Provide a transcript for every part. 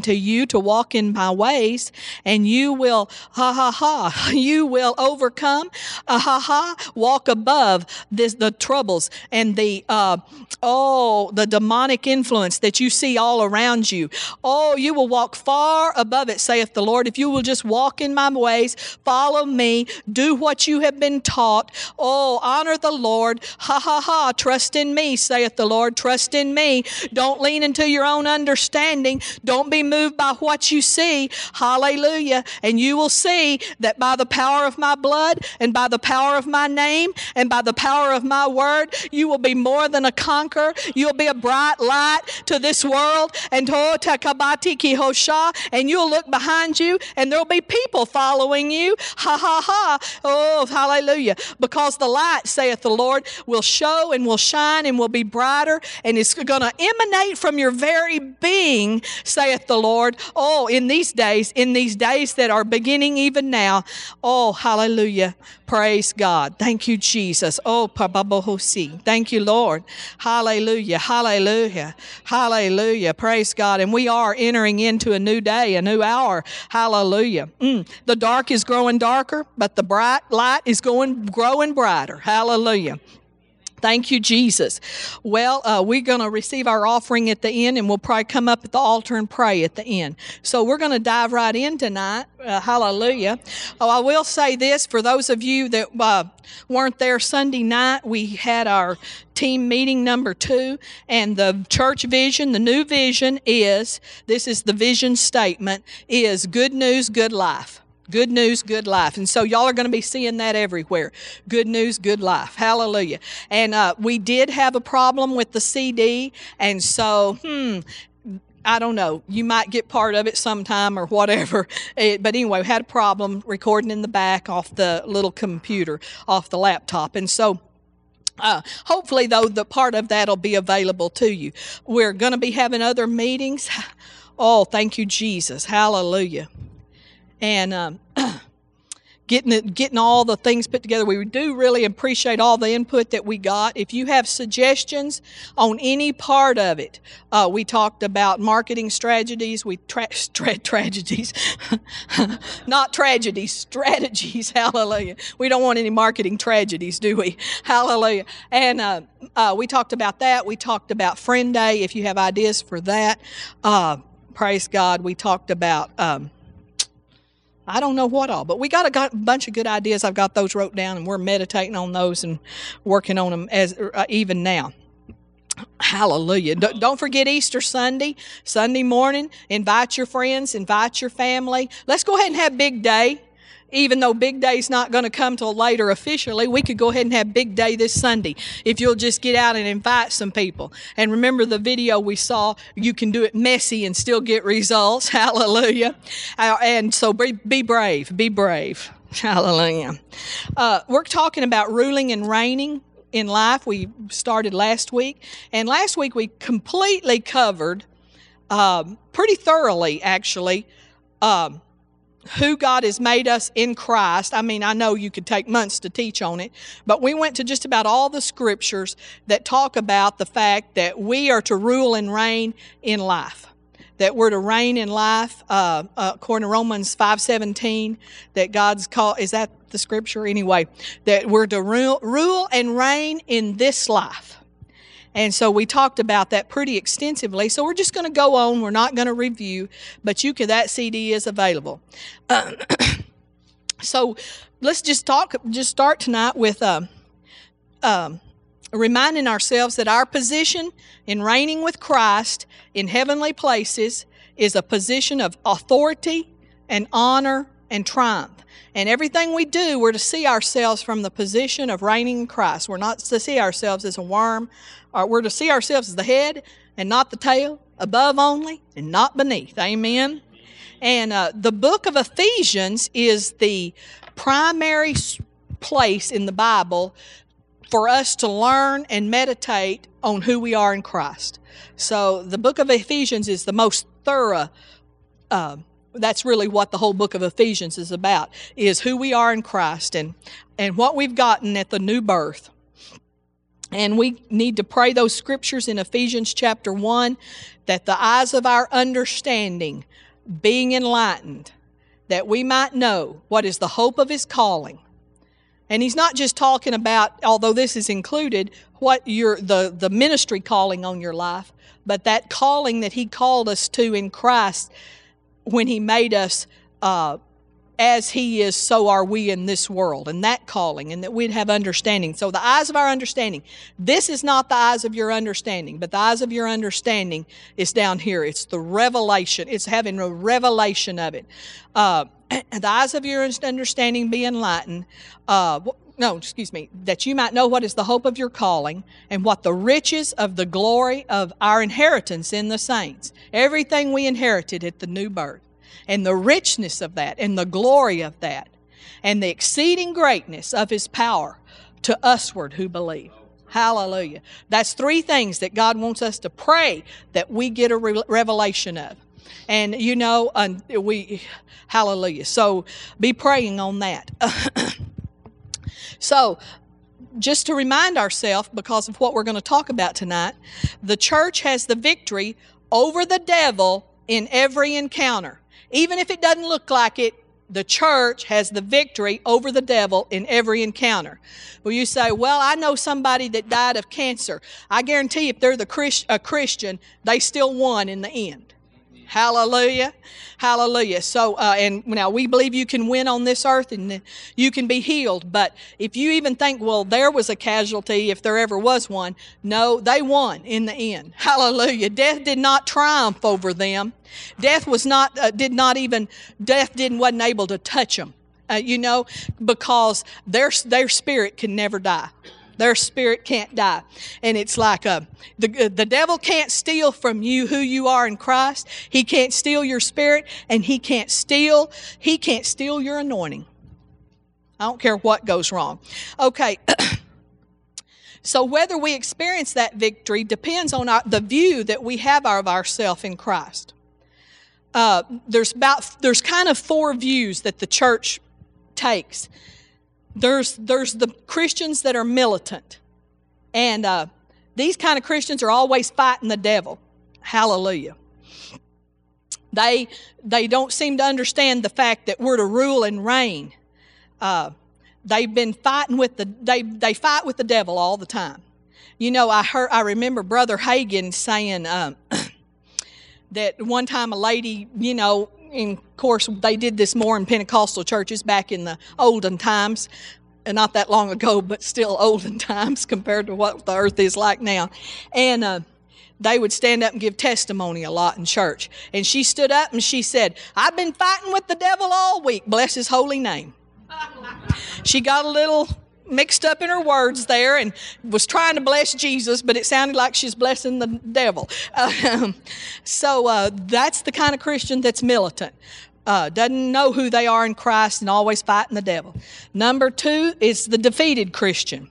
to you to walk in my ways and you will ha ha ha you will overcome uh, ha ha walk above this the troubles and the uh, oh the demonic influence that you see all around you. Oh you will walk far above it saith the lord. If you will just walk in my ways follow me do what you have been taught. Oh honor the lord. Ha ha ha trust in me saith the lord. Trust in me. Don't lean into your own understanding. Don't be moved by what you see. Hallelujah. And you will see that by the power of my blood and by the power of my name and by the power of my word, you will be more than a conqueror. You'll be a bright light to this world. And oh, and you'll look behind you and there'll be people following you. Ha ha ha. Oh, hallelujah. Because the light, saith the Lord, will show and will shine and will be brighter and it's going to emanate from your very being, saith the the Lord. Oh, in these days, in these days that are beginning even now. Oh, hallelujah. Praise God. Thank you, Jesus. Oh, pababohosi. Thank you, Lord. Hallelujah. Hallelujah. Hallelujah. Praise God. And we are entering into a new day, a new hour. Hallelujah. Mm. The dark is growing darker, but the bright light is going growing brighter. Hallelujah. Thank you, Jesus. Well, uh, we're going to receive our offering at the end, and we'll probably come up at the altar and pray at the end. So we're going to dive right in tonight. Uh, hallelujah. Oh, I will say this for those of you that uh, weren't there Sunday night, we had our team meeting number two, and the church vision, the new vision is this is the vision statement is good news, good life. Good news, good life. And so y'all are going to be seeing that everywhere. Good news, good life. Hallelujah. And uh, we did have a problem with the CD. And so, hmm, I don't know. You might get part of it sometime or whatever. It, but anyway, we had a problem recording in the back off the little computer, off the laptop. And so, uh, hopefully, though, the part of that will be available to you. We're going to be having other meetings. Oh, thank you, Jesus. Hallelujah and um, getting it, getting all the things put together. We do really appreciate all the input that we got. If you have suggestions on any part of it, uh, we talked about marketing strategies. We tra- tra- tragedies, not tragedies, strategies. Hallelujah. We don't want any marketing tragedies, do we? Hallelujah. And uh, uh, we talked about that. We talked about Friend Day. If you have ideas for that, uh, praise God. We talked about. Um, I don't know what all, but we got a, got bunch of good ideas. I've got those wrote down, and we're meditating on those and working on them as uh, even now. Hallelujah. Don't forget Easter Sunday, Sunday morning. Invite your friends, invite your family. Let's go ahead and have big day even though Big Day's not going to come till later officially, we could go ahead and have Big Day this Sunday if you'll just get out and invite some people. And remember the video we saw, you can do it messy and still get results. Hallelujah. Uh, and so be, be brave, be brave. Hallelujah. Uh, we're talking about ruling and reigning in life. We started last week, and last week we completely covered, um, pretty thoroughly actually, um, who God has made us in Christ. I mean, I know you could take months to teach on it, but we went to just about all the scriptures that talk about the fact that we are to rule and reign in life. That we're to reign in life, uh, uh, according to Romans five seventeen. That God's called is that the scripture anyway? That we're to rule, rule and reign in this life. And so we talked about that pretty extensively. So we're just going to go on. We're not going to review, but you can, that CD is available. Uh, so let's just talk, just start tonight with uh, um, reminding ourselves that our position in reigning with Christ in heavenly places is a position of authority and honor and triumph. And everything we do, we're to see ourselves from the position of reigning in Christ. We're not to see ourselves as a worm or we're to see ourselves as the head and not the tail, above only and not beneath. Amen. And uh, the book of Ephesians is the primary place in the Bible for us to learn and meditate on who we are in Christ. So the book of Ephesians is the most thorough. Uh, that's really what the whole book of Ephesians is about: is who we are in Christ and and what we've gotten at the new birth And we need to pray those scriptures in Ephesians chapter 1 that the eyes of our understanding being enlightened, that we might know what is the hope of his calling. And he's not just talking about, although this is included, what your the, the ministry calling on your life, but that calling that he called us to in Christ when he made us uh, as he is, so are we in this world, and that calling, and that we'd have understanding. So, the eyes of our understanding. This is not the eyes of your understanding, but the eyes of your understanding is down here. It's the revelation, it's having a revelation of it. Uh, the eyes of your understanding be enlightened. Uh, no, excuse me, that you might know what is the hope of your calling and what the riches of the glory of our inheritance in the saints. Everything we inherited at the new birth and the richness of that and the glory of that and the exceeding greatness of his power to usward who believe. Hallelujah. That's three things that God wants us to pray that we get a re- revelation of. And you know, uh, we, hallelujah. So be praying on that. so, just to remind ourselves, because of what we're going to talk about tonight, the church has the victory over the devil in every encounter. Even if it doesn't look like it, the church has the victory over the devil in every encounter. Well, you say, Well, I know somebody that died of cancer. I guarantee if they're the Christ, a Christian, they still won in the end. Hallelujah. Hallelujah. So, uh, and now we believe you can win on this earth and you can be healed. But if you even think, well, there was a casualty, if there ever was one, no, they won in the end. Hallelujah. Death did not triumph over them. Death was not, uh, did not even, death didn't, wasn't able to touch them. Uh, you know, because their, their spirit can never die. Their spirit can't die. And it's like a, uh, the, uh, the devil can't steal from you who you are in Christ. He can't steal your spirit and he can't steal, he can't steal your anointing. I don't care what goes wrong. Okay. so whether we experience that victory depends on our, the view that we have of ourselves in Christ. Uh, there's about there's kind of four views that the church takes there's, there's the Christians that are militant. And uh, these kind of Christians are always fighting the devil. Hallelujah. They, they don't seem to understand the fact that we're to rule and reign. Uh, they've been fighting with the, they, they fight with the devil all the time. You know, I heard, I remember Brother Hagin saying um, that one time a lady, you know, and of course, they did this more in Pentecostal churches back in the olden times, and not that long ago, but still olden times compared to what the earth is like now. And uh, they would stand up and give testimony a lot in church. And she stood up and she said, I've been fighting with the devil all week. Bless his holy name. she got a little mixed up in her words there and was trying to bless Jesus, but it sounded like she's blessing the devil. Um, so uh, that's the kind of Christian that's militant. Uh, doesn't know who they are in Christ and always fighting the devil. Number two is the defeated Christian.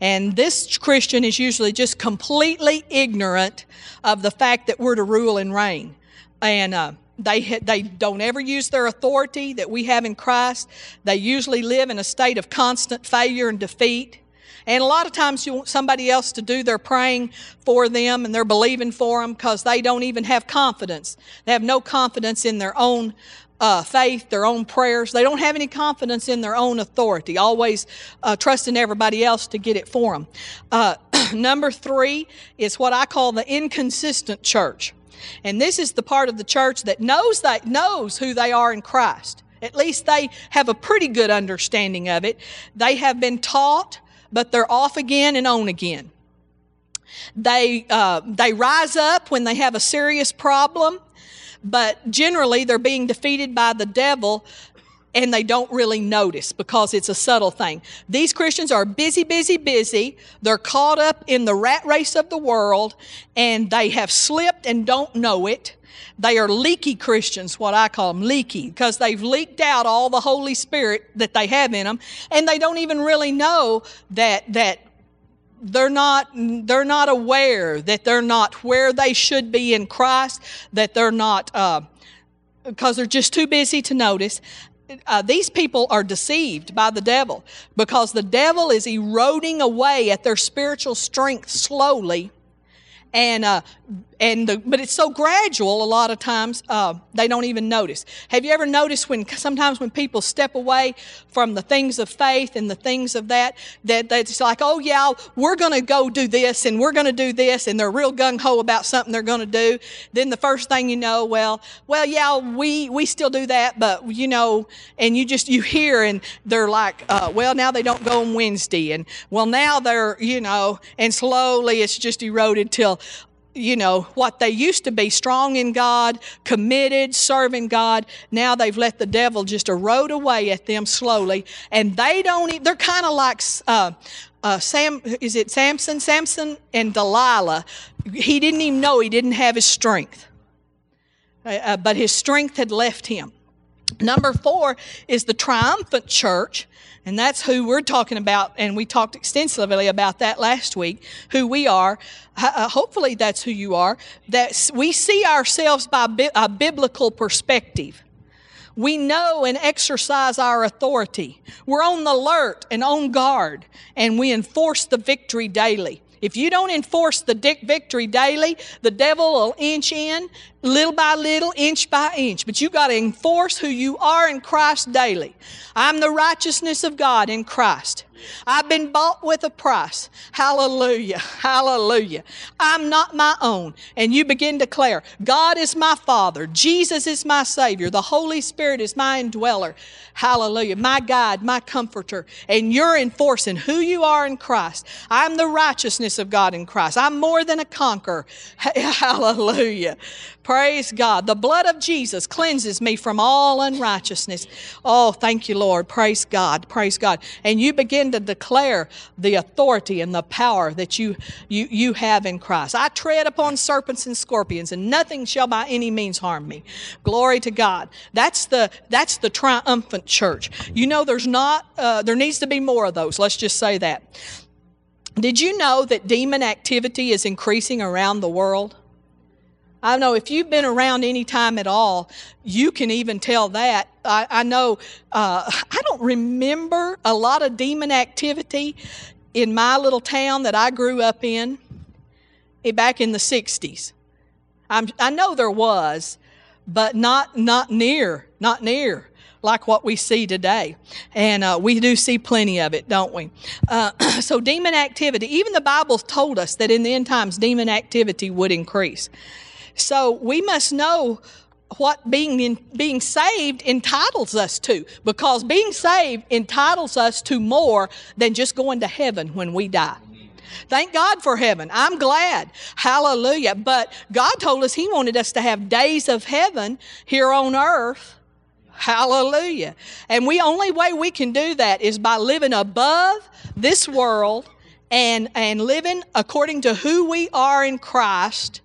And this Christian is usually just completely ignorant of the fact that we're to rule and reign. And uh, they, they don't ever use their authority that we have in Christ. They usually live in a state of constant failure and defeat. And a lot of times you want somebody else to do their praying for them and they're believing for them because they don't even have confidence. They have no confidence in their own uh, faith, their own prayers. They don't have any confidence in their own authority, always uh, trusting everybody else to get it for them. Uh, number three is what I call the inconsistent church. And this is the part of the church that knows that knows who they are in Christ. At least they have a pretty good understanding of it. They have been taught, but they're off again and on again. They uh, they rise up when they have a serious problem, but generally they're being defeated by the devil and they don't really notice because it's a subtle thing. These Christians are busy, busy, busy. They're caught up in the rat race of the world and they have slipped and don't know it. They are leaky Christians, what I call them, leaky, because they've leaked out all the Holy Spirit that they have in them, and they don't even really know that that they're not they're not aware that they're not where they should be in Christ, that they're not uh, because they're just too busy to notice. Uh, these people are deceived by the devil because the devil is eroding away at their spiritual strength slowly. And uh, and the, but it's so gradual a lot of times uh, they don't even notice. Have you ever noticed when sometimes when people step away from the things of faith and the things of that that, it's like oh yeah we're going to go do this and we're going to do this and they're real gung-ho about something they're going to do. Then the first thing you know well well yeah we we still do that but you know and you just you hear and they're like uh, well now they don't go on wednesday and well now they're you know and slowly it's just eroded till you know, what they used to be strong in God, committed, serving God. Now they've let the devil just erode away at them slowly. And they don't, they're kind of like, uh, uh, Sam, is it Samson? Samson and Delilah. He didn't even know he didn't have his strength. Uh, uh but his strength had left him. Number four is the triumphant church. And that's who we're talking about, and we talked extensively about that last week, who we are. Uh, hopefully, that's who you are. That we see ourselves by a biblical perspective. We know and exercise our authority. We're on the alert and on guard, and we enforce the victory daily. If you don't enforce the victory daily, the devil will inch in little by little, inch by inch. But you got to enforce who you are in Christ daily. I'm the righteousness of God in Christ. I've been bought with a price. Hallelujah. Hallelujah. I'm not my own. And you begin to declare, God is my Father. Jesus is my Savior. The Holy Spirit is my indweller. Hallelujah. My guide, my comforter. And you're enforcing who you are in Christ. I'm the righteousness of God in Christ. I'm more than a conqueror. Hallelujah. Praise God. The blood of Jesus cleanses me from all unrighteousness. Oh, thank you, Lord. Praise God. Praise God. And you begin to declare the authority and the power that you, you, you have in Christ. I tread upon serpents and scorpions, and nothing shall by any means harm me. Glory to God. That's the, that's the triumphant church. You know, there's not, uh, there needs to be more of those. Let's just say that. Did you know that demon activity is increasing around the world? I know if you've been around any time at all, you can even tell that. I, I know, uh, I don't remember a lot of demon activity in my little town that I grew up in eh, back in the 60s. I'm, I know there was, but not, not near, not near like what we see today. And uh, we do see plenty of it, don't we? Uh, so, demon activity, even the Bible told us that in the end times, demon activity would increase. So we must know what being in, being saved entitles us to because being saved entitles us to more than just going to heaven when we die. Thank God for heaven. I'm glad. Hallelujah. But God told us He wanted us to have days of heaven here on earth. Hallelujah. And we only way we can do that is by living above this world and, and living according to who we are in Christ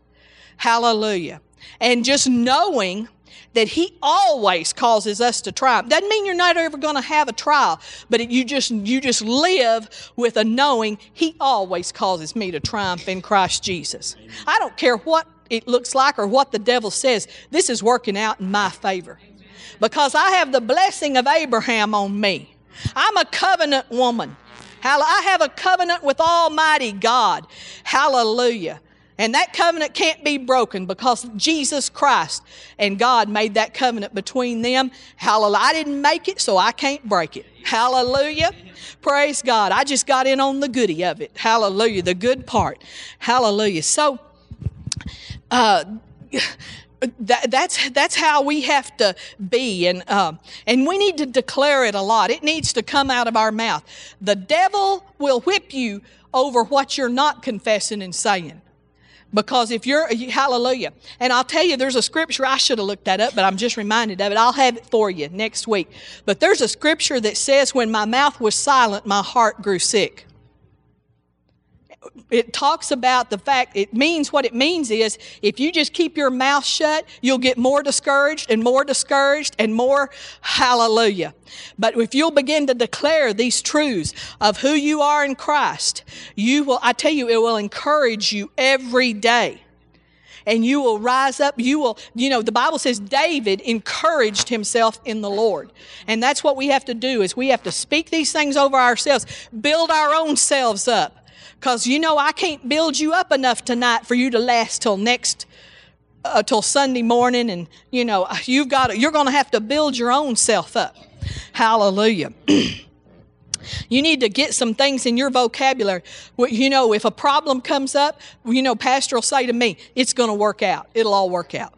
Hallelujah. And just knowing that he always causes us to triumph doesn't mean you're not ever going to have a trial but you just you just live with a knowing he always causes me to triumph in christ jesus i don't care what it looks like or what the devil says this is working out in my favor because i have the blessing of abraham on me i'm a covenant woman I have a covenant with Almighty God. Hallelujah. And that covenant can't be broken because Jesus Christ and God made that covenant between them. Hallelujah. I didn't make it, so I can't break it. Hallelujah. Praise God. I just got in on the goody of it. Hallelujah. The good part. Hallelujah. So, uh, that, that's that's how we have to be, and uh, and we need to declare it a lot. It needs to come out of our mouth. The devil will whip you over what you're not confessing and saying. Because if you're, hallelujah. And I'll tell you, there's a scripture, I should have looked that up, but I'm just reminded of it. I'll have it for you next week. But there's a scripture that says, when my mouth was silent, my heart grew sick it talks about the fact, it means what it means is if you just keep your mouth shut, you'll get more discouraged and more discouraged and more hallelujah. But if you'll begin to declare these truths of who you are in Christ, you will, I tell you, it will encourage you every day. and you will rise up. You will, you know, the Bible says David encouraged himself in the Lord. And that's what we have to do is we have to speak these things over ourselves, build our own selves up. Because, you know, I can't build you up enough tonight for you to last till next uh, till Sunday morning, and you know you've got you're going to have to build your own self up. Hallelujah. You need to get some things in your vocabulary. You know, if a problem comes up, you know, Pastor will say to me, it's going to work out. It'll all work out.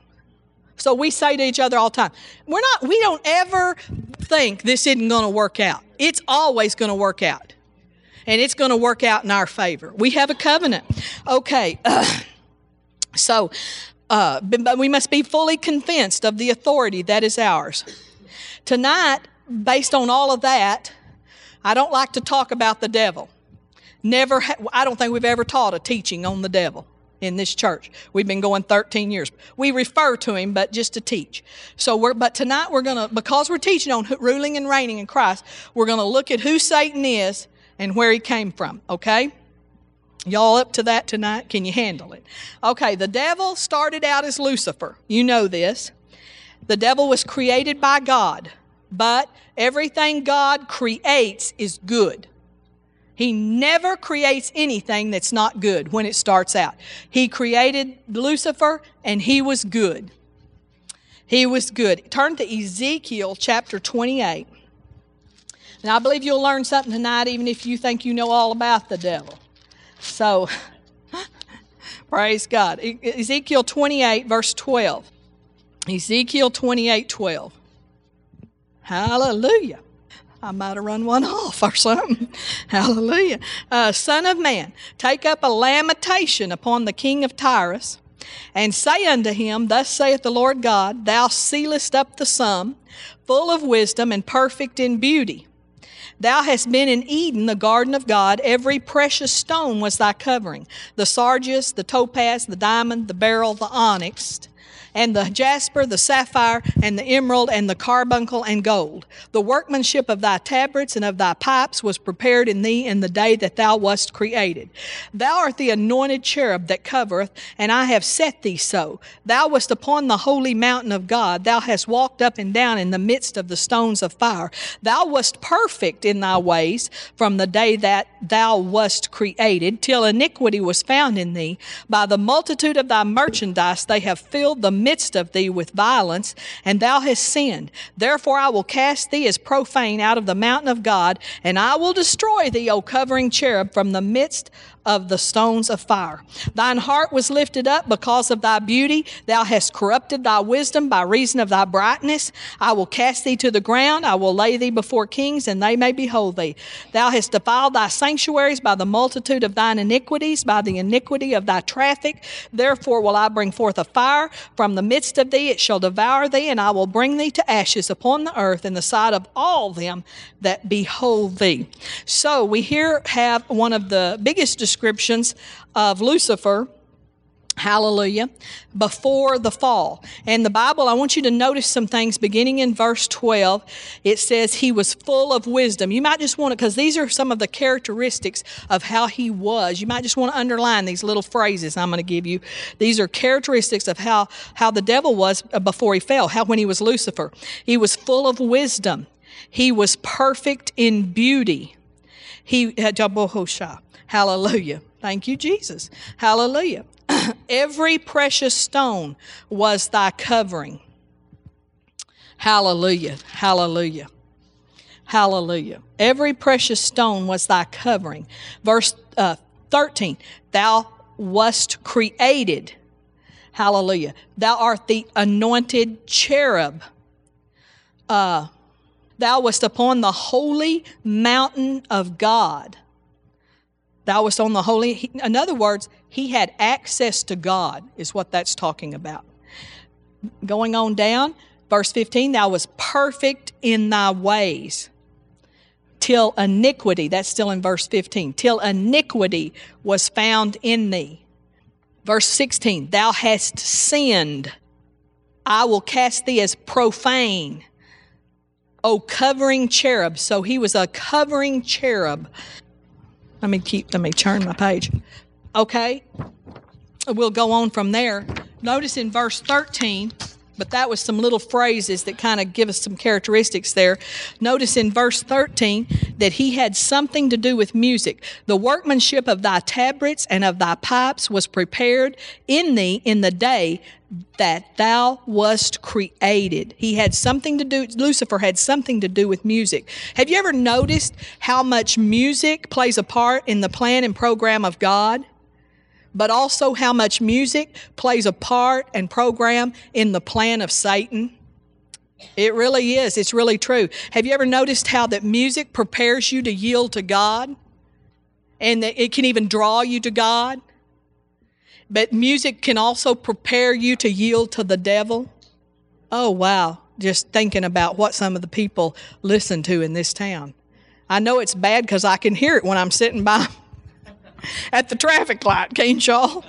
So we say to each other all the time, we're not, we don't ever think this isn't going to work out. It's always going to work out. And it's going to work out in our favor. We have a covenant. Okay. Uh, so, uh, but we must be fully convinced of the authority that is ours. Tonight, based on all of that, I don't like to talk about the devil. Never, ha- I don't think we've ever taught a teaching on the devil in this church. We've been going 13 years. We refer to him, but just to teach. So we're, but tonight we're going to, because we're teaching on ruling and reigning in Christ, we're going to look at who Satan is and where he came from, okay? Y'all up to that tonight? Can you handle it? Okay, the devil started out as Lucifer. You know this. The devil was created by God. But everything God creates is good. He never creates anything that's not good when it starts out. He created Lucifer and he was good. He was good. Turn to Ezekiel chapter 28. And I believe you'll learn something tonight, even if you think you know all about the devil. So, praise God. Ezekiel 28, verse 12. Ezekiel 28, 12. Hallelujah. I might have run one off or something. Hallelujah. Uh, Son of man, take up a lamentation upon the king of Tyrus, and say unto him, Thus saith the Lord God, Thou sealest up the sum, full of wisdom and perfect in beauty. Thou hast been in Eden, the garden of God. Every precious stone was thy covering the sardius, the topaz, the diamond, the beryl, the onyx and the jasper, the sapphire, and the emerald, and the carbuncle, and gold. The workmanship of thy tabrets and of thy pipes was prepared in thee in the day that thou wast created. Thou art the anointed cherub that covereth, and I have set thee so. Thou wast upon the holy mountain of God. Thou hast walked up and down in the midst of the stones of fire. Thou wast perfect in thy ways from the day that thou wast created, till iniquity was found in thee. By the multitude of thy merchandise they have filled the midst of thee with violence, and thou hast sinned. Therefore I will cast thee as profane out of the mountain of God, and I will destroy thee, O covering cherub, from the midst of the stones of fire. Thine heart was lifted up because of thy beauty. Thou hast corrupted thy wisdom by reason of thy brightness. I will cast thee to the ground. I will lay thee before kings, and they may behold thee. Thou hast defiled thy sanctuaries by the multitude of thine iniquities, by the iniquity of thy traffic. Therefore will I bring forth a fire from the midst of thee. It shall devour thee, and I will bring thee to ashes upon the earth in the sight of all them that behold thee. So we here have one of the biggest descriptions of Lucifer hallelujah, before the fall. And the Bible, I want you to notice some things beginning in verse 12. It says he was full of wisdom. You might just want to, because these are some of the characteristics of how he was. You might just want to underline these little phrases I'm going to give you. These are characteristics of how, how the devil was before he fell, how when he was Lucifer. He was full of wisdom. He was perfect in beauty. He, had Job Bohosha. hallelujah. Thank you, Jesus. Hallelujah. Every precious stone was thy covering. Hallelujah. Hallelujah. Hallelujah. Every precious stone was thy covering. Verse uh, 13 Thou wast created. Hallelujah. Thou art the anointed cherub. Uh, thou wast upon the holy mountain of God. Thou wast on the holy. In other words, he had access to God, is what that's talking about. Going on down, verse 15, thou wast perfect in thy ways. Till iniquity, that's still in verse 15, till iniquity was found in thee. Verse 16, thou hast sinned. I will cast thee as profane. O covering cherub. So he was a covering cherub let me keep, let me turn my page. Okay. We'll go on from there. Notice in verse 13, but that was some little phrases that kind of give us some characteristics there. Notice in verse 13 that he had something to do with music. The workmanship of thy tabrets and of thy pipes was prepared in thee in the day that thou wast created. He had something to do, Lucifer had something to do with music. Have you ever noticed how much music plays a part in the plan and program of God? But also how much music plays a part and program in the plan of Satan? It really is. It's really true. Have you ever noticed how that music prepares you to yield to God? And that it can even draw you to God? But music can also prepare you to yield to the devil. Oh, wow. Just thinking about what some of the people listen to in this town. I know it's bad because I can hear it when I'm sitting by at the traffic light, can't y'all?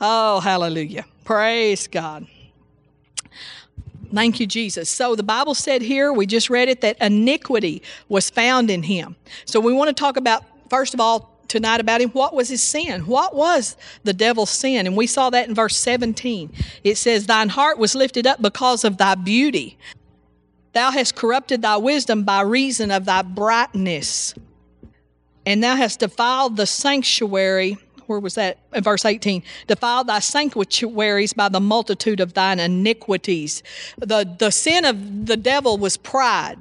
Oh, hallelujah. Praise God. Thank you, Jesus. So the Bible said here, we just read it, that iniquity was found in him. So we want to talk about, first of all, tonight about him. What was his sin? What was the devil's sin? And we saw that in verse 17. It says, Thine heart was lifted up because of thy beauty. Thou hast corrupted thy wisdom by reason of thy brightness. And thou hast defiled the sanctuary. Where was that? In verse 18. Defiled thy sanctuaries by the multitude of thine iniquities. The, the sin of the devil was pride.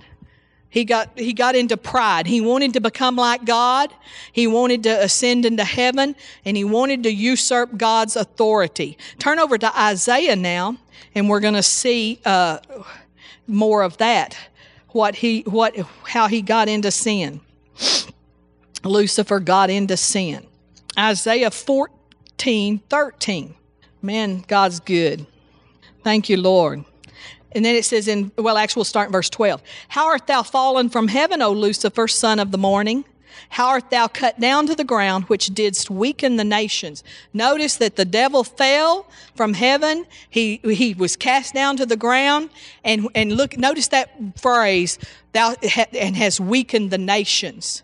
He got, he got into pride. He wanted to become like God. He wanted to ascend into heaven and he wanted to usurp God's authority. Turn over to Isaiah now and we're going to see uh, more of that. What he, what, how he got into sin. Lucifer got into sin. Isaiah 14, 13. Man, God's good. Thank you, Lord. And then it says in, well, actually, we'll start in verse 12. How art thou fallen from heaven, O Lucifer, son of the morning? How art thou cut down to the ground, which didst weaken the nations? Notice that the devil fell from heaven. He, he was cast down to the ground. And, and look, notice that phrase, thou, and has weakened the nations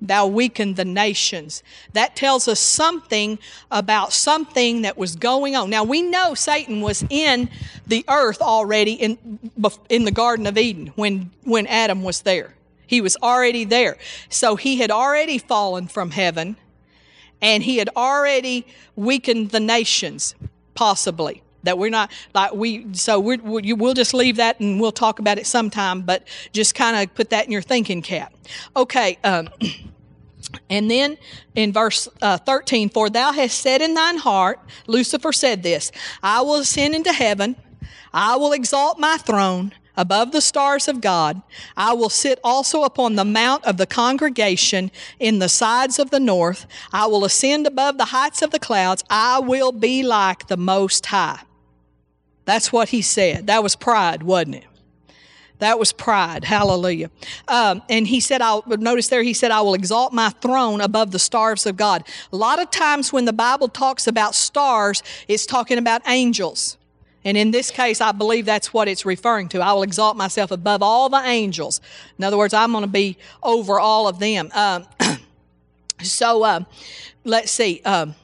thou weakened the nations. That tells us something about something that was going on. Now we know Satan was in the earth already in, in the Garden of Eden when, when Adam was there. He was already there. So he had already fallen from heaven and he had already weakened the nations, possibly that we're not like we so we're, we will just leave that and we'll talk about it sometime but just kind of put that in your thinking cap okay um, and then in verse uh, 13 for thou hast said in thine heart lucifer said this i will ascend into heaven i will exalt my throne above the stars of God. I will sit also upon the mount of the congregation in the sides of the north. I will ascend above the heights of the clouds. I will be like the Most High. That's what he said. That was pride, wasn't it? That was pride. Hallelujah. Um, and he said, I'll notice there, he said, I will exalt my throne above the stars of God. A lot of times when the Bible talks about stars, it's talking about angels. And in this case, I believe that's what it's referring to. I will exalt myself above all the angels. In other words, I'm going to be over all of them. Um, so uh, let's see. Um,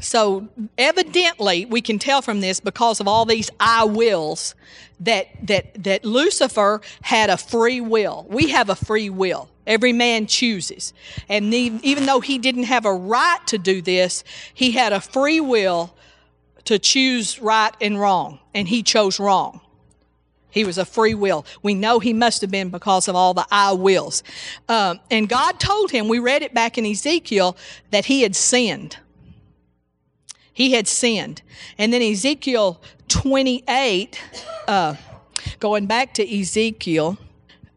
so evidently, we can tell from this because of all these I wills that that that Lucifer had a free will. We have a free will. Every man chooses, and even though he didn't have a right to do this, he had a free will to choose right and wrong, and he chose wrong. He was a free will. We know he must have been because of all the I wills. Um, and God told him, we read it back in Ezekiel, that he had sinned. He had sinned. And then Ezekiel 28, uh, going back to Ezekiel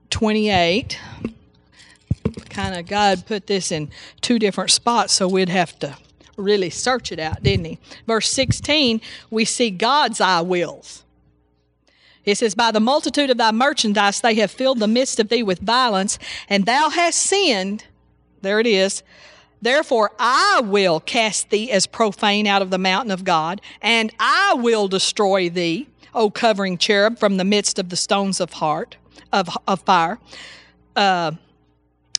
28, kind of God put this in two different spots so we'd have to really search it out, didn't he? Verse 16, we see God's I wills. It says, By the multitude of thy merchandise they have filled the midst of thee with violence, and thou hast sinned. There it is. Therefore, I will cast thee as profane out of the mountain of God, and I will destroy thee, O covering cherub, from the midst of the stones of heart of, of fire. Uh,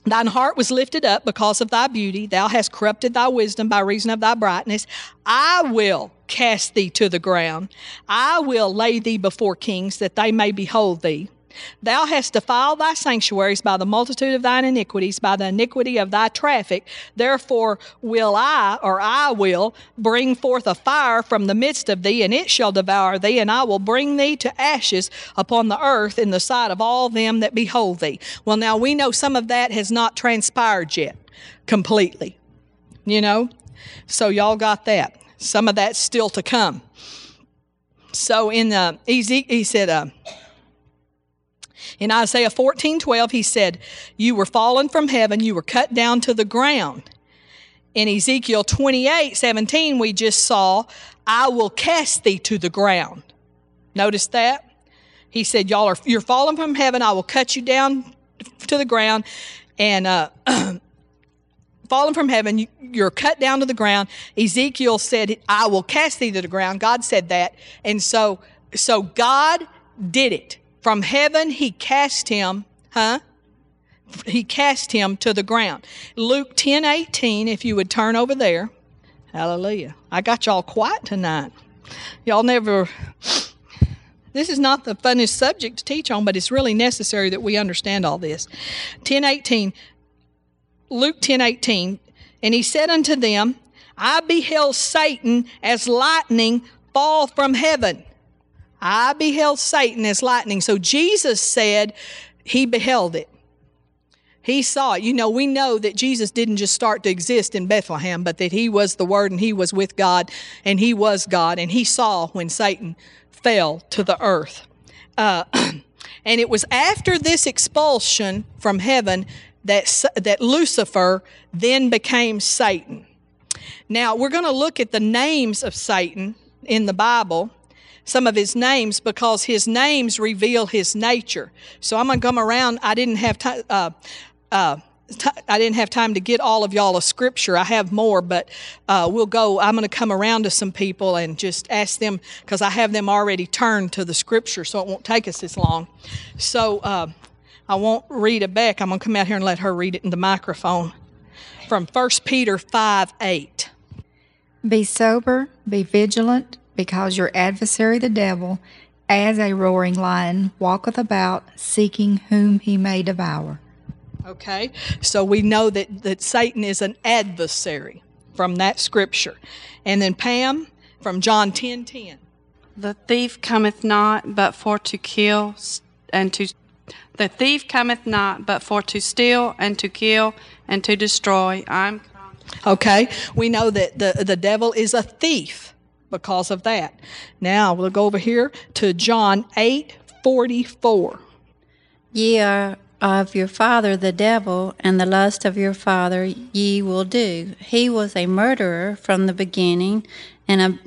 Thine heart was lifted up because of thy beauty. Thou hast corrupted thy wisdom by reason of thy brightness. I will cast thee to the ground. I will lay thee before kings that they may behold thee. Thou hast defiled thy sanctuaries by the multitude of thine iniquities, by the iniquity of thy traffic. Therefore will I, or I will, bring forth a fire from the midst of thee, and it shall devour thee, and I will bring thee to ashes upon the earth in the sight of all them that behold thee. Well, now we know some of that has not transpired yet completely, you know? So y'all got that. Some of that's still to come. So in the, he said, uh, in Isaiah 14 12, he said, You were fallen from heaven, you were cut down to the ground. In Ezekiel 28 17, we just saw, I will cast thee to the ground. Notice that? He said, Y'all are you're fallen from heaven, I will cut you down to the ground. And uh, fallen from heaven, you're cut down to the ground. Ezekiel said, I will cast thee to the ground. God said that. And so, so God did it. From heaven, he cast him, huh? He cast him to the ground. Luke 10 18, if you would turn over there. Hallelujah. I got y'all quiet tonight. Y'all never. This is not the funnest subject to teach on, but it's really necessary that we understand all this. 1018, Luke 10 18, and he said unto them, I beheld Satan as lightning fall from heaven. I beheld Satan as lightning. So Jesus said he beheld it. He saw it. You know, we know that Jesus didn't just start to exist in Bethlehem, but that he was the Word and he was with God and he was God. And he saw when Satan fell to the earth. Uh, and it was after this expulsion from heaven that, that Lucifer then became Satan. Now, we're going to look at the names of Satan in the Bible some of his names because his names reveal his nature. So I'm going to come around. I didn't have time. Uh, uh, I didn't have time to get all of y'all a scripture. I have more, but uh, we'll go. I'm going to come around to some people and just ask them because I have them already turned to the scripture, so it won't take us as long. So uh, I won't read it back. I'm going to come out here and let her read it in the microphone from 1 Peter 5 8. Be sober, be vigilant because your adversary the devil, as a roaring lion, walketh about, seeking whom he may devour. Okay, so we know that, that Satan is an adversary from that scripture. And then Pam from John 10 10. The thief cometh not but for to kill and to the thief cometh not but for to steal and to kill and to destroy. I'm Okay, we know that the, the devil is a thief because of that. Now we'll go over here to John 8 44. Ye are of your father the devil, and the lust of your father ye will do. He was a murderer from the beginning, and ab-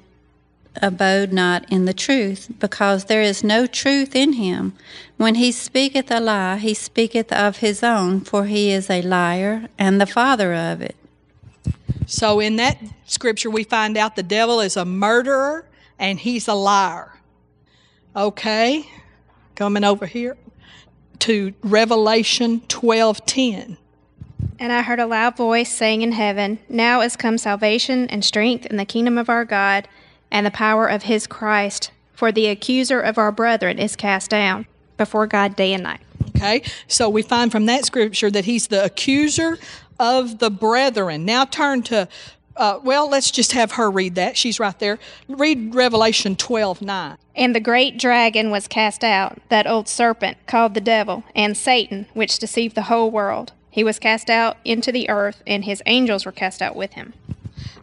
abode not in the truth, because there is no truth in him. When he speaketh a lie, he speaketh of his own, for he is a liar and the father of it. So in that scripture, we find out the devil is a murderer and he's a liar. Okay, coming over here to Revelation 12:10. And I heard a loud voice saying in heaven, Now is come salvation and strength in the kingdom of our God and the power of his Christ, for the accuser of our brethren is cast down before God day and night. Okay, so we find from that scripture that he's the accuser of the brethren. Now turn to, uh, well, let's just have her read that. She's right there. Read Revelation 12 9. And the great dragon was cast out, that old serpent called the devil, and Satan, which deceived the whole world. He was cast out into the earth, and his angels were cast out with him.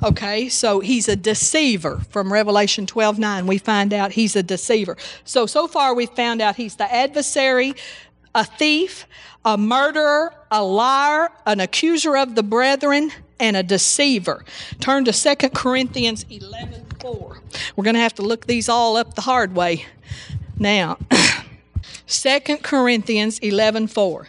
Okay, so he's a deceiver from Revelation 12 9. We find out he's a deceiver. So, so far we've found out he's the adversary, a thief, a murderer, a liar, an accuser of the brethren, and a deceiver. Turn to 2 Corinthians 11 4. We're going to have to look these all up the hard way now. 2 Corinthians 11 4.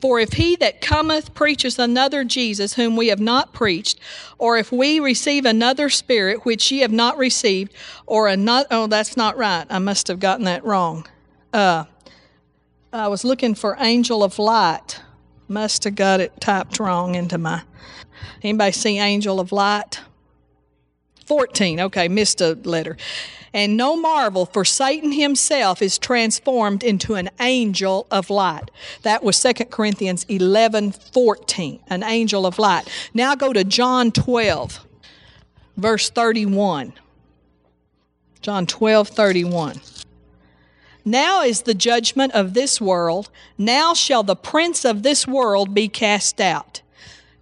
For if he that cometh preacheth another Jesus whom we have not preached, or if we receive another spirit which ye have not received, or another, oh, that's not right. I must have gotten that wrong. Uh, I was looking for angel of light. Must have got it typed wrong into my. Anybody see Angel of Light? 14. Okay, missed a letter. And no marvel, for Satan himself is transformed into an angel of light. That was 2 Corinthians 11 14, an angel of light. Now go to John 12, verse 31. John 12 31. Now is the judgment of this world. Now shall the prince of this world be cast out.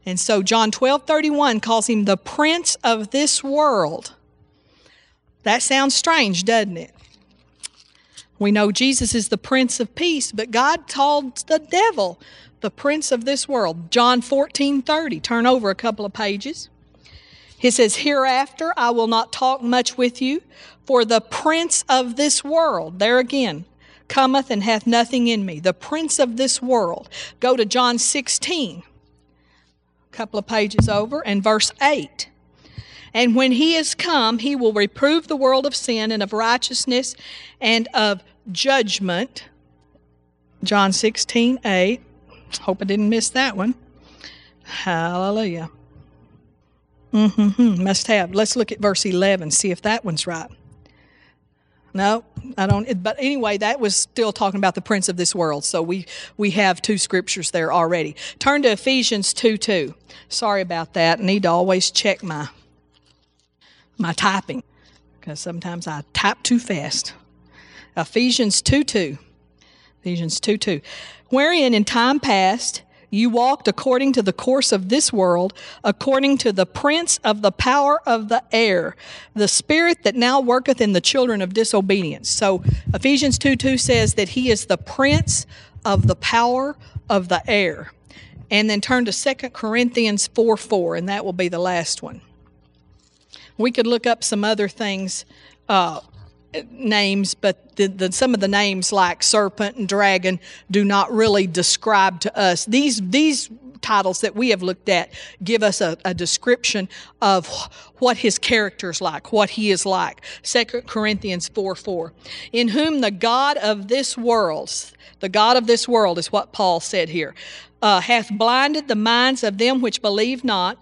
And so John 12 31 calls him the prince of this world. That sounds strange, doesn't it? We know Jesus is the Prince of Peace, but God called the devil the Prince of this world. John 14 30. Turn over a couple of pages. He says, Hereafter I will not talk much with you, for the Prince of this world, there again, cometh and hath nothing in me. The Prince of this world. Go to John 16, a couple of pages over, and verse 8. And when he is come, he will reprove the world of sin and of righteousness and of judgment. John 16, 8. Hope I didn't miss that one. Hallelujah. Mm-hmm, must have. Let's look at verse 11, see if that one's right. No, I don't. But anyway, that was still talking about the prince of this world. So we we have two scriptures there already. Turn to Ephesians two two. Sorry about that. I need to always check my my typing because sometimes I type too fast. Ephesians 2 2. Ephesians 2 2. Wherein in time past you walked according to the course of this world, according to the prince of the power of the air, the spirit that now worketh in the children of disobedience. So Ephesians 2 2 says that he is the prince of the power of the air. And then turn to 2 Corinthians 4 4, and that will be the last one. We could look up some other things, uh, names, but the, the, some of the names like serpent and dragon do not really describe to us. These, these titles that we have looked at give us a, a description of what his character is like, what he is like. 2 Corinthians 4 4. In whom the God of this world, the God of this world is what Paul said here, uh, hath blinded the minds of them which believe not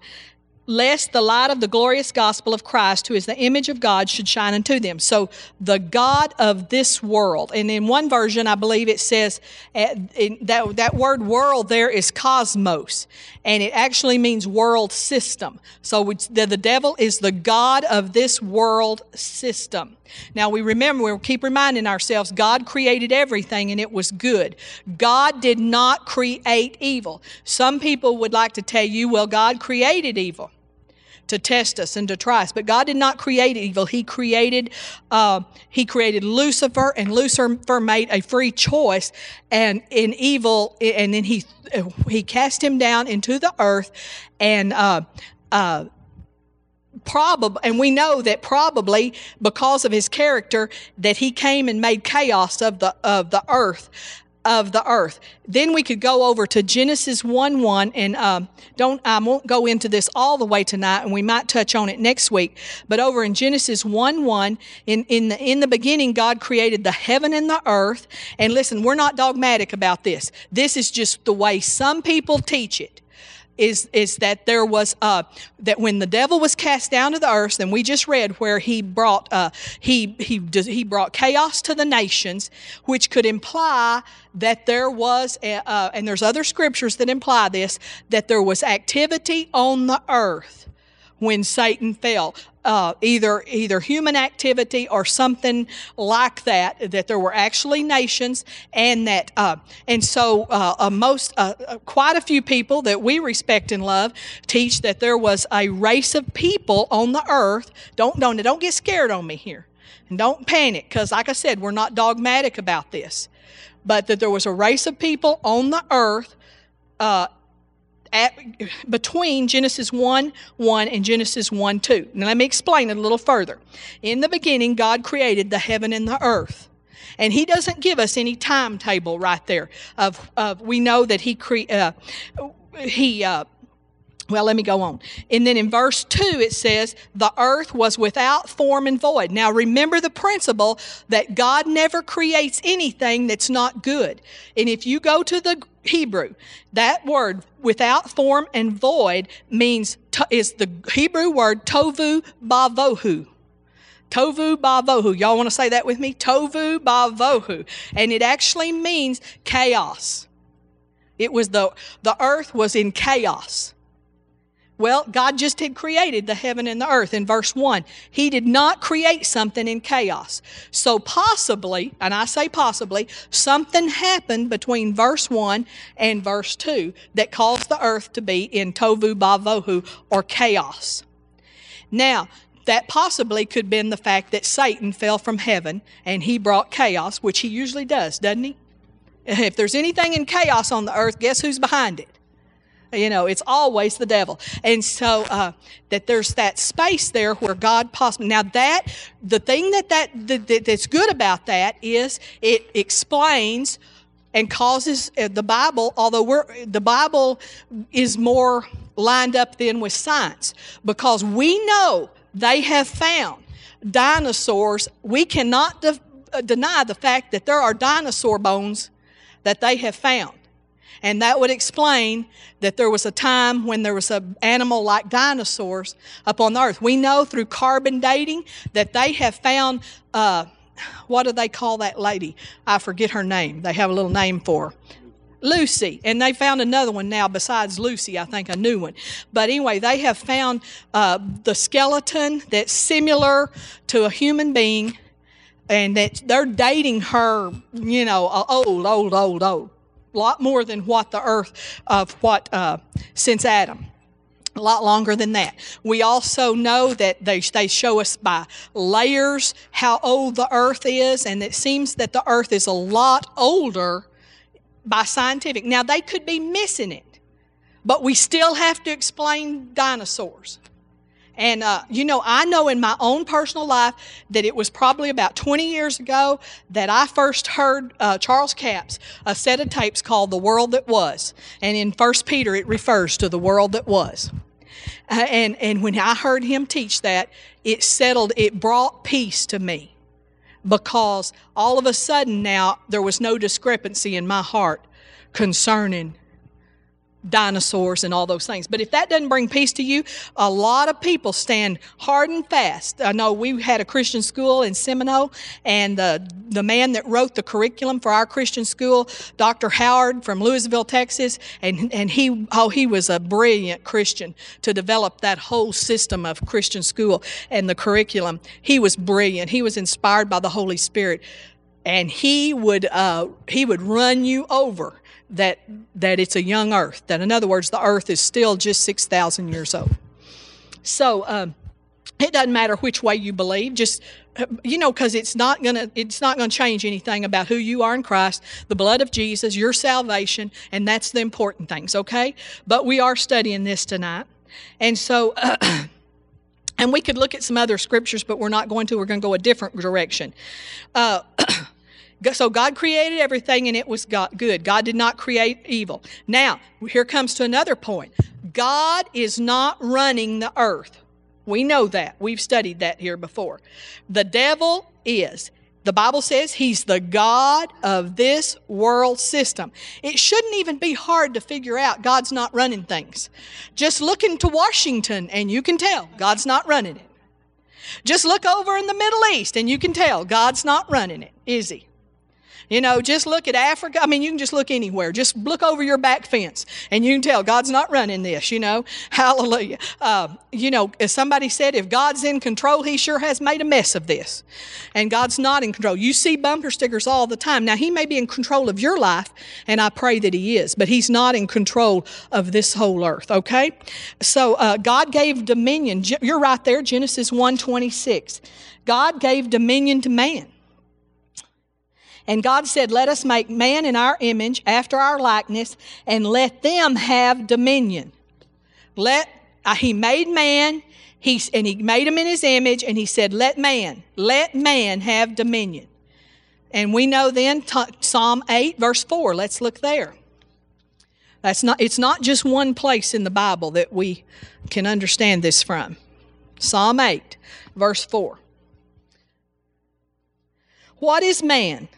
lest the light of the glorious gospel of Christ, who is the image of God, should shine unto them. So, the God of this world. And in one version, I believe it says uh, that, that word world there is cosmos, and it actually means world system. So, the, the devil is the God of this world system. Now we remember, we keep reminding ourselves, God created everything and it was good. God did not create evil. Some people would like to tell you, well, God created evil to test us and to try us. But God did not create evil. He created uh, He created Lucifer, and Lucifer made a free choice, and in evil, and then he he cast him down into the earth, and. Uh, uh, probably and we know that probably because of his character that he came and made chaos of the of the earth of the earth. Then we could go over to Genesis 1 1, and um, don't, I won't go into this all the way tonight, and we might touch on it next week. But over in Genesis 1 1, in, in, the, in the beginning, God created the heaven and the earth. And listen, we're not dogmatic about this. This is just the way some people teach it is, is that there was, uh, that when the devil was cast down to the earth, and we just read where he brought, uh, he, he, he brought chaos to the nations, which could imply that there was, a, uh, and there's other scriptures that imply this, that there was activity on the earth when Satan fell. Uh, either either human activity or something like that. That there were actually nations, and that uh, and so uh, uh most uh, uh, quite a few people that we respect and love teach that there was a race of people on the earth. Don't don't don't get scared on me here, and don't panic because, like I said, we're not dogmatic about this, but that there was a race of people on the earth at, between Genesis 1 1 and Genesis 1 2. Now, let me explain it a little further. In the beginning, God created the heaven and the earth. And He doesn't give us any timetable right there. Of, of we know that He cre- uh, He uh, Well, let me go on. And then in verse 2, it says, The earth was without form and void. Now, remember the principle that God never creates anything that's not good. And if you go to the Hebrew, that word without form and void means, is the Hebrew word tovu bavohu. Tovu bavohu. Y'all want to say that with me? Tovu bavohu. And it actually means chaos. It was the, the earth was in chaos. Well, God just had created the heaven and the earth in verse 1. He did not create something in chaos. So, possibly, and I say possibly, something happened between verse 1 and verse 2 that caused the earth to be in tovu bavohu or chaos. Now, that possibly could have been the fact that Satan fell from heaven and he brought chaos, which he usually does, doesn't he? If there's anything in chaos on the earth, guess who's behind it? You know, it's always the devil. And so uh, that there's that space there where God possibly. Now, that, the thing that, that, that that's good about that is it explains and causes uh, the Bible, although we're, the Bible is more lined up then with science because we know they have found dinosaurs. We cannot de- uh, deny the fact that there are dinosaur bones that they have found. And that would explain that there was a time when there was an animal like dinosaurs up on the earth. We know through carbon dating that they have found, uh, what do they call that lady? I forget her name. They have a little name for her. Lucy, and they found another one now besides Lucy, I think a new one. But anyway, they have found uh, the skeleton that's similar to a human being, and that they're dating her, you know, old, old, old, old lot more than what the earth of what uh, since Adam. A lot longer than that. We also know that they, they show us by layers how old the earth is, and it seems that the earth is a lot older by scientific. Now, they could be missing it, but we still have to explain dinosaurs. And, uh, you know, I know in my own personal life that it was probably about 20 years ago that I first heard uh, Charles Capps, a set of tapes called The World That Was. And in 1 Peter, it refers to the world that was. Uh, and, and when I heard him teach that, it settled, it brought peace to me because all of a sudden now there was no discrepancy in my heart concerning dinosaurs and all those things. But if that doesn't bring peace to you, a lot of people stand hard and fast. I know we had a Christian school in Seminole, and the, the man that wrote the curriculum for our Christian school, Dr. Howard from Lewisville, Texas, and, and he, oh, he was a brilliant Christian to develop that whole system of Christian school and the curriculum. He was brilliant. He was inspired by the Holy Spirit. And he would, uh, he would run you over that, that it's a young earth, that in other words, the earth is still just 6,000 years old. So, um, it doesn't matter which way you believe, just you know, because it's not gonna it's not gonna change anything about who you are in Christ, the blood of Jesus, your salvation, and that's the important things, okay? But we are studying this tonight, and so. Uh, and we could look at some other scriptures, but we're not going to. We're going to go a different direction. Uh, So God created everything and it was good. God did not create evil. Now, here comes to another point. God is not running the earth. We know that. We've studied that here before. The devil is. The Bible says he's the God of this world system. It shouldn't even be hard to figure out God's not running things. Just look into Washington and you can tell God's not running it. Just look over in the Middle East and you can tell God's not running it, is he? You know, just look at Africa. I mean, you can just look anywhere. Just look over your back fence and you can tell God's not running this, you know. Hallelujah. Uh, you know, as somebody said, if God's in control, He sure has made a mess of this. And God's not in control. You see bumper stickers all the time. Now, He may be in control of your life, and I pray that He is, but He's not in control of this whole earth, okay? So, uh, God gave dominion. You're right there, Genesis 1 26. God gave dominion to man. And God said, Let us make man in our image, after our likeness, and let them have dominion. Let uh, He made man, he, and He made him in His image, and He said, Let man, let man have dominion. And we know then t- Psalm 8, verse 4. Let's look there. That's not it's not just one place in the Bible that we can understand this from. Psalm 8, verse 4. What is man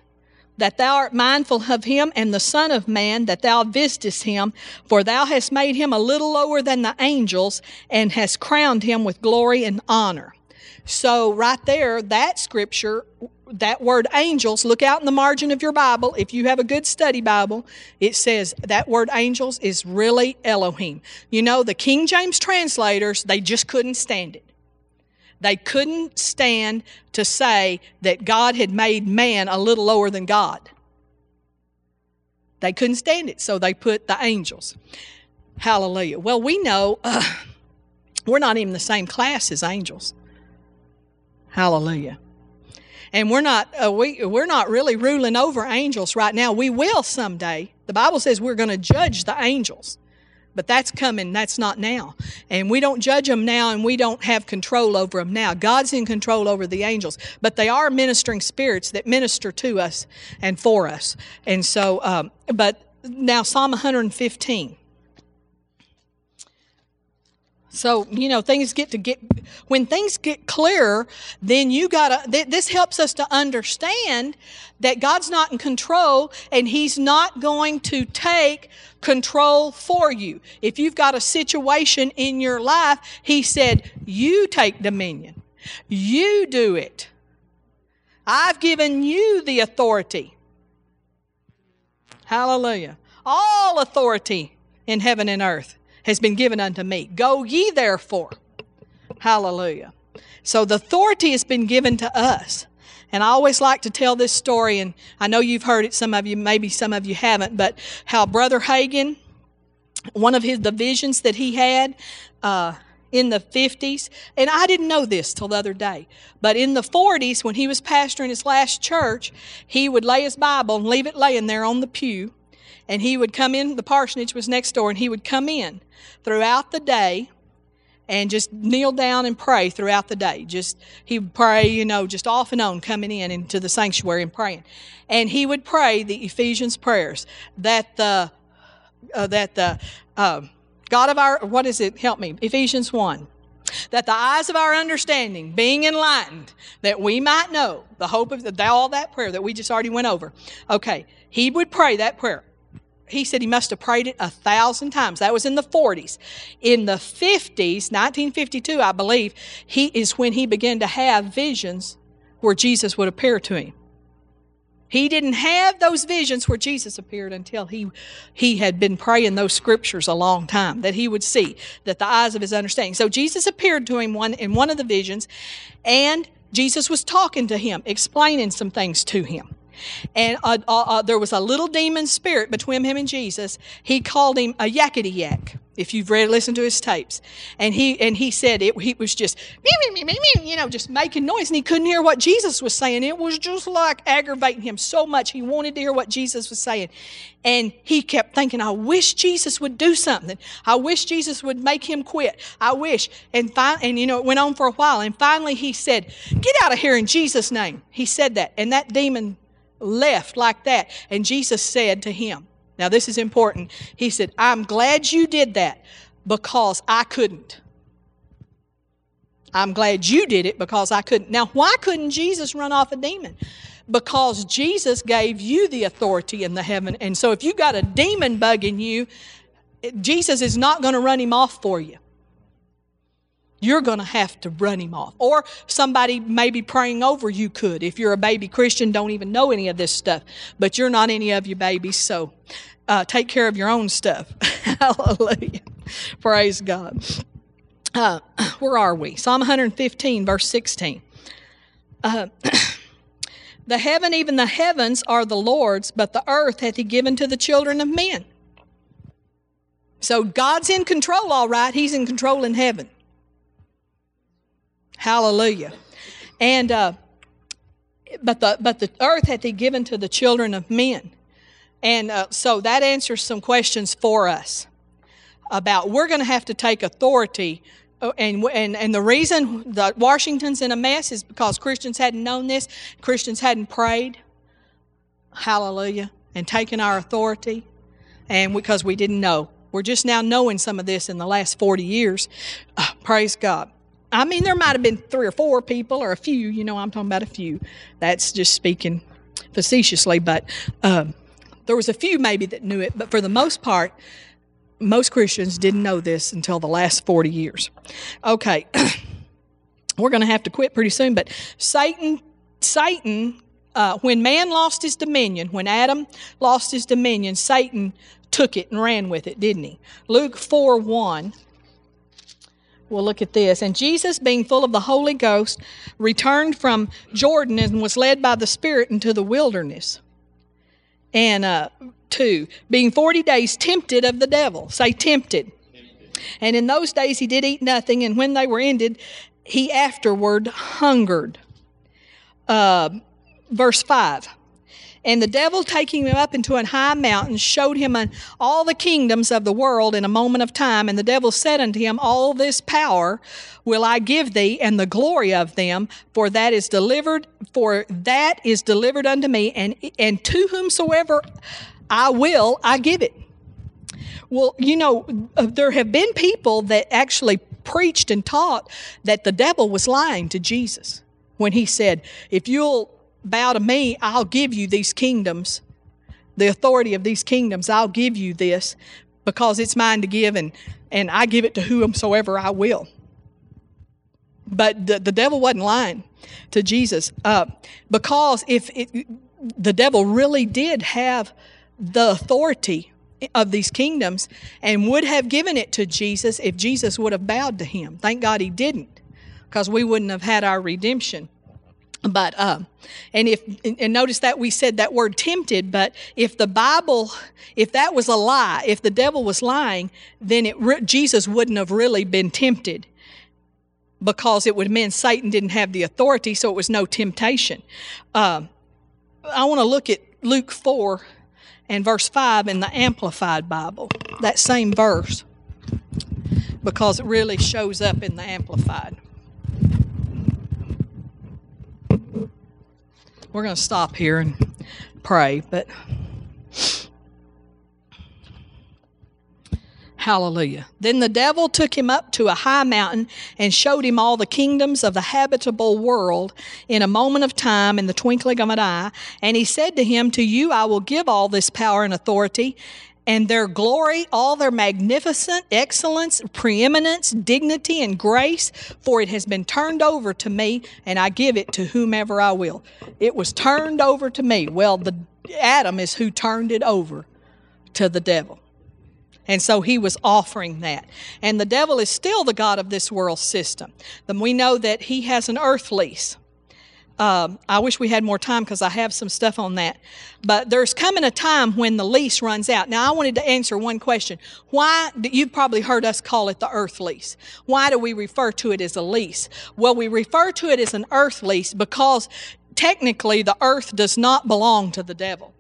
that thou art mindful of him, and the Son of Man that thou visitest him? For thou hast made him a little lower than the angels, and hast crowned him with glory and honor. So, right there, that scripture, that word angels, look out in the margin of your Bible. If you have a good study Bible, it says that word angels is really Elohim. You know, the King James translators, they just couldn't stand it. They couldn't stand to say that God had made man a little lower than God. They couldn't stand it, so they put the angels. Hallelujah. Well, we know uh, we're not even the same class as angels. Hallelujah. And we're not uh, we we're not really ruling over angels right now. We will someday. The Bible says we're going to judge the angels. But that's coming, that's not now. And we don't judge them now and we don't have control over them now. God's in control over the angels, but they are ministering spirits that minister to us and for us. And so, um, but now Psalm 115. So, you know, things get to get, when things get clearer, then you gotta, th- this helps us to understand that God's not in control and He's not going to take control for you. If you've got a situation in your life, He said, you take dominion. You do it. I've given you the authority. Hallelujah. All authority in heaven and earth has been given unto me. Go ye therefore. Hallelujah. So the authority has been given to us. And I always like to tell this story, and I know you've heard it, some of you, maybe some of you haven't, but how Brother Hagin, one of his the visions that he had uh, in the 50s, and I didn't know this till the other day, but in the 40s, when he was pastoring his last church, he would lay his Bible and leave it laying there on the pew, and he would come in, the parsonage was next door, and he would come in throughout the day and just kneel down and pray throughout the day. Just he would pray, you know, just off and on coming in into the sanctuary and praying. And he would pray the Ephesians prayers that the uh, that the uh, God of our what is it? Help me. Ephesians one. That the eyes of our understanding being enlightened, that we might know the hope of the, all that prayer that we just already went over. Okay, he would pray that prayer he said he must have prayed it a thousand times. That was in the 40s. In the 50s, 1952, I believe, he is when he began to have visions where Jesus would appear to him. He didn't have those visions where Jesus appeared until he, he had been praying those scriptures a long time, that he would see, that the eyes of his understanding. So Jesus appeared to him one, in one of the visions, and Jesus was talking to him, explaining some things to him and uh, uh, uh, there was a little demon spirit between him and Jesus. He called him a yakety yak. If you've read, listened to his tapes, and he and he said it, he was just you know just making noise, and he couldn't hear what Jesus was saying. It was just like aggravating him so much. He wanted to hear what Jesus was saying, and he kept thinking, "I wish Jesus would do something. I wish Jesus would make him quit. I wish." And fi- and you know it went on for a while, and finally he said, "Get out of here in Jesus' name." He said that, and that demon left like that. And Jesus said to him, Now this is important. He said, I'm glad you did that because I couldn't. I'm glad you did it because I couldn't. Now, why couldn't Jesus run off a demon? Because Jesus gave you the authority in the heaven. And so if you got a demon bugging you, Jesus is not going to run him off for you you're going to have to run him off. Or somebody maybe praying over you could. If you're a baby Christian, don't even know any of this stuff. But you're not any of you babies, so uh, take care of your own stuff. Hallelujah. Praise God. Uh, where are we? Psalm 115, verse 16. Uh, the heaven, even the heavens, are the Lord's, but the earth hath he given to the children of men. So God's in control, all right. He's in control in heaven. Hallelujah. And uh, but the but the earth hath he given to the children of men. And uh, so that answers some questions for us about we're going to have to take authority. Uh, and, and, and the reason that Washington's in a mess is because Christians hadn't known this, Christians hadn't prayed. Hallelujah. And taken our authority. and because we didn't know. We're just now knowing some of this in the last 40 years. Uh, praise God. I mean, there might have been three or four people or a few, you know, I'm talking about a few. That's just speaking facetiously, but um, there was a few maybe that knew it, but for the most part, most Christians didn't know this until the last 40 years. Okay. We're going to have to quit pretty soon, but Satan Satan uh, when man lost his dominion, when Adam lost his dominion, Satan took it and ran with it, didn't he? Luke 4 1. We'll look at this. And Jesus, being full of the Holy Ghost, returned from Jordan and was led by the Spirit into the wilderness. And uh, 2. Being 40 days tempted of the devil. Say, tempted. And in those days he did eat nothing, and when they were ended, he afterward hungered. Uh, verse 5. And the devil, taking him up into a high mountain, showed him all the kingdoms of the world in a moment of time. And the devil said unto him, All this power will I give thee, and the glory of them, for that is delivered, for that is delivered unto me, and and to whomsoever I will, I give it. Well, you know, uh, there have been people that actually preached and taught that the devil was lying to Jesus when he said, If you'll bow to me, I'll give you these kingdoms, the authority of these kingdoms. I'll give you this because it's mine to give, and, and I give it to whomsoever I will. But the, the devil wasn't lying to Jesus uh, because if it, the devil really did have the authority of these kingdoms and would have given it to Jesus if Jesus would have bowed to him. Thank God he didn't because we wouldn't have had our redemption but uh, and if and notice that we said that word tempted but if the bible if that was a lie if the devil was lying then it jesus wouldn't have really been tempted because it would have meant satan didn't have the authority so it was no temptation. Uh, i want to look at luke 4 and verse 5 in the amplified bible that same verse because it really shows up in the amplified we're going to stop here and pray, but Hallelujah. Then the devil took him up to a high mountain and showed him all the kingdoms of the habitable world in a moment of time, in the twinkling of an eye. And he said to him, To you I will give all this power and authority, and their glory, all their magnificent excellence, preeminence, dignity, and grace, for it has been turned over to me, and I give it to whomever I will. It was turned over to me. Well, the Adam is who turned it over to the devil. And so he was offering that. And the devil is still the God of this world system. Then we know that he has an earth lease. Um, I wish we had more time because I have some stuff on that. But there's coming a time when the lease runs out. Now, I wanted to answer one question. Why, you've probably heard us call it the earth lease. Why do we refer to it as a lease? Well, we refer to it as an earth lease because technically the earth does not belong to the devil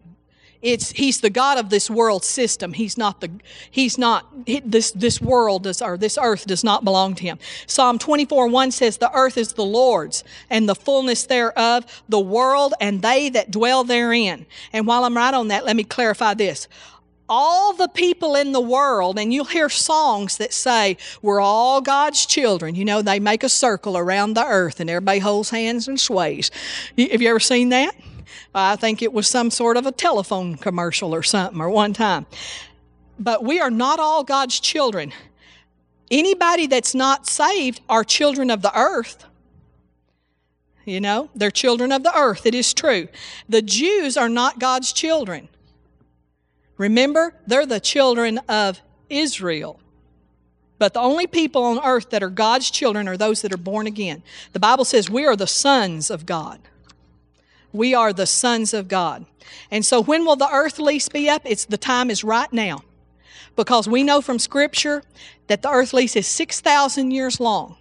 it's he's the god of this world system he's not the he's not this this world does or this earth does not belong to him psalm 24 1 says the earth is the lord's and the fullness thereof the world and they that dwell therein and while i'm right on that let me clarify this all the people in the world, and you'll hear songs that say, We're all God's children. You know, they make a circle around the earth and everybody holds hands and sways. Have you ever seen that? I think it was some sort of a telephone commercial or something or one time. But we are not all God's children. Anybody that's not saved are children of the earth. You know, they're children of the earth. It is true. The Jews are not God's children. Remember, they're the children of Israel. But the only people on earth that are God's children are those that are born again. The Bible says we are the sons of God. We are the sons of God. And so when will the earth lease be up? It's the time is right now. Because we know from scripture that the earth lease is 6,000 years long.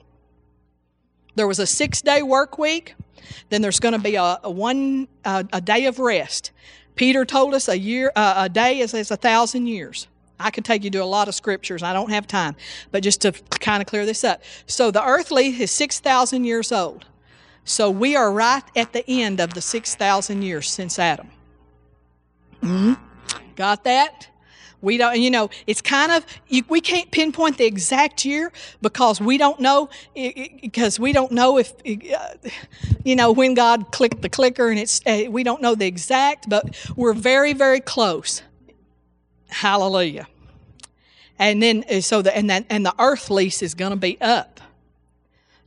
There was a six day work week, then there's going to be a, a one a, a, day of rest. Peter told us a year uh, a day is, is a thousand years. I could take you to a lot of scriptures. I don't have time, but just to kind of clear this up. So the earth lease is 6,000 years old. So we are right at the end of the 6,000 years since Adam. Mm-hmm. Got that? We don't, you know, it's kind of, you, we can't pinpoint the exact year because we don't know, because we don't know if, uh, you know, when God clicked the clicker and it's, uh, we don't know the exact, but we're very, very close. Hallelujah. And then, uh, so the, and that, and the earth lease is going to be up.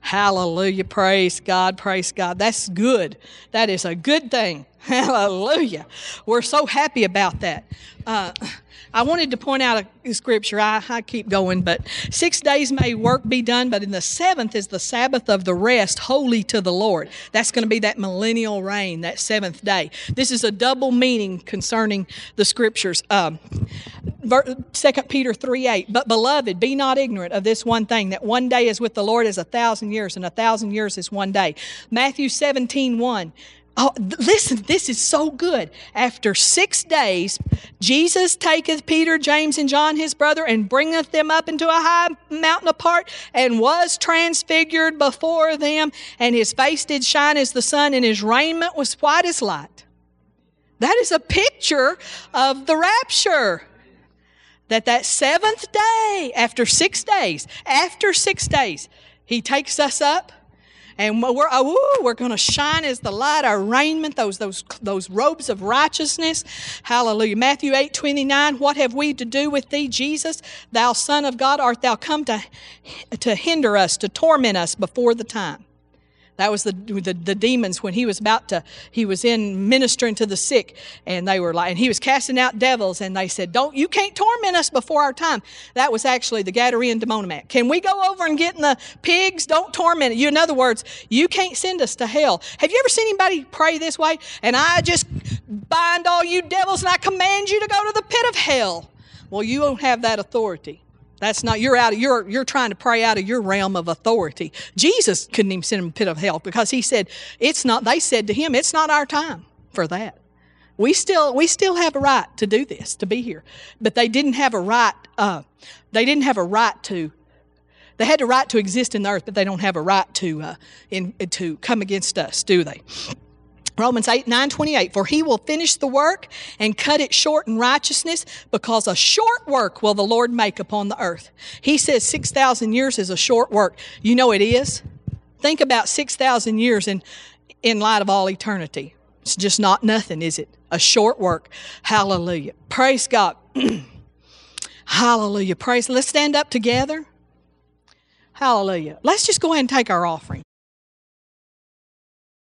Hallelujah. Praise God. Praise God. That's good. That is a good thing. Hallelujah. We're so happy about that. Uh, I wanted to point out a scripture. I, I keep going, but six days may work be done, but in the seventh is the Sabbath of the rest, holy to the Lord. That's going to be that millennial reign, that seventh day. This is a double meaning concerning the scriptures. Um, 2 Peter 3 8. But beloved, be not ignorant of this one thing, that one day is with the Lord as a thousand years, and a thousand years is one day. Matthew 17 1. Oh, listen, this is so good. After six days, Jesus taketh Peter, James, and John, his brother, and bringeth them up into a high mountain apart, and was transfigured before them, and his face did shine as the sun, and his raiment was white as light. That is a picture of the rapture. That that seventh day, after six days, after six days, he takes us up and we're, oh, we're uh, going to shine as the light, our raiment, those, those, those robes of righteousness. Hallelujah. Matthew 8 29, what have we to do with thee, Jesus? Thou Son of God, art thou come to, to hinder us, to torment us before the time? That was the, the, the demons when he was about to, he was in ministering to the sick, and they were like, and he was casting out devils, and they said, "Don't you can't torment us before our time." That was actually the Gadarene demoniac. Can we go over and get in the pigs? Don't torment you. In other words, you can't send us to hell. Have you ever seen anybody pray this way? And I just bind all you devils, and I command you to go to the pit of hell. Well, you don't have that authority. That's not you're out of you're you're trying to pray out of your realm of authority. Jesus couldn't even send him pit of hell because he said it's not. They said to him, "It's not our time for that." We still we still have a right to do this to be here, but they didn't have a right. Uh, they didn't have a right to. They had a right to exist in the earth, but they don't have a right to uh, in, to come against us, do they? Romans 8, 9, 28. For he will finish the work and cut it short in righteousness, because a short work will the Lord make upon the earth. He says 6,000 years is a short work. You know it is. Think about 6,000 years in, in light of all eternity. It's just not nothing, is it? A short work. Hallelujah. Praise God. Hallelujah. Praise. Let's stand up together. Hallelujah. Let's just go ahead and take our offering.